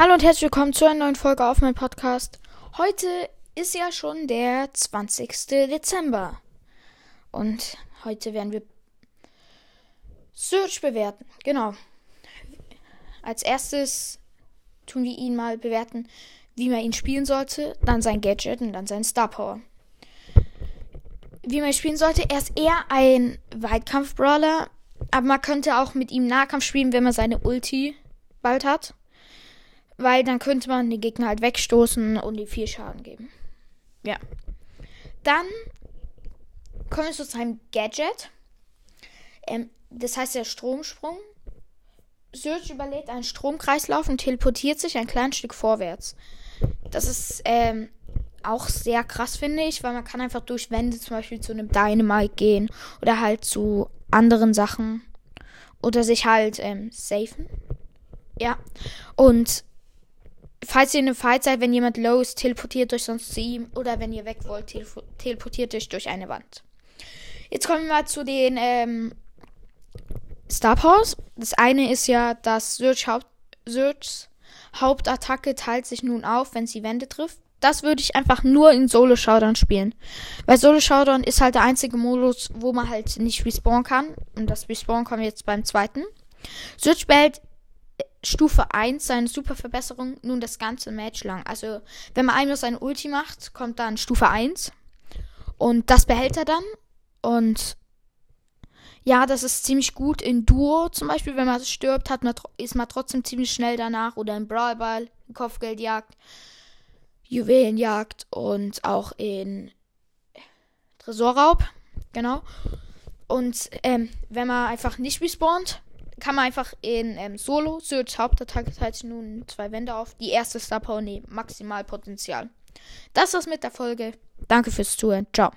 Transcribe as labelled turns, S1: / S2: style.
S1: Hallo und herzlich willkommen zu einer neuen Folge auf meinem Podcast. Heute ist ja schon der 20. Dezember. Und heute werden wir Search bewerten. Genau. Als erstes tun wir ihn mal bewerten, wie man ihn spielen sollte, dann sein Gadget und dann sein Star Power. Wie man ihn spielen sollte, er ist eher ein Weitkampf-Brawler, aber man könnte auch mit ihm Nahkampf spielen, wenn man seine Ulti bald hat. Weil dann könnte man den Gegner halt wegstoßen und die viel Schaden geben. Ja. Dann kommen wir zu seinem Gadget. Ähm, das heißt der Stromsprung. Search überlebt einen Stromkreislauf und teleportiert sich ein kleines Stück vorwärts. Das ist ähm, auch sehr krass, finde ich, weil man kann einfach durch Wände zum Beispiel zu einem Dynamite gehen oder halt zu anderen Sachen oder sich halt ähm, safen. Ja. Und falls ihr in einem Fight seid, wenn jemand low ist, teleportiert euch sonst zu ihm. Oder wenn ihr weg wollt, teleportiert euch durch eine Wand. Jetzt kommen wir mal zu den ähm, Star Powers. Das eine ist ja, dass Search, Haupt Searchs Hauptattacke teilt sich nun auf, wenn sie Wände trifft. Das würde ich einfach nur in Solo Showdown spielen. Weil Solo Showdown ist halt der einzige Modus, wo man halt nicht respawnen kann. Und das Respawn kommt jetzt beim zweiten. Search behält Stufe 1 seine Superverbesserung nun das ganze Match lang. Also, wenn man einmal seine Ulti macht, kommt dann Stufe 1. Und das behält er dann. Und ja, das ist ziemlich gut in Duo zum Beispiel. Wenn man stirbt, hat man, ist man trotzdem ziemlich schnell danach. Oder in Brawlball, Kopfgeldjagd, Juwelenjagd und auch in Tresorraub. Genau. Und ähm, wenn man einfach nicht respawnt, kann man einfach in ähm, Solo, Search Hauptattacke teilt sich nun zwei Wände auf. Die erste Star Power nehmen. Maximalpotenzial. Das war's mit der Folge. Danke fürs Zuhören. Ciao.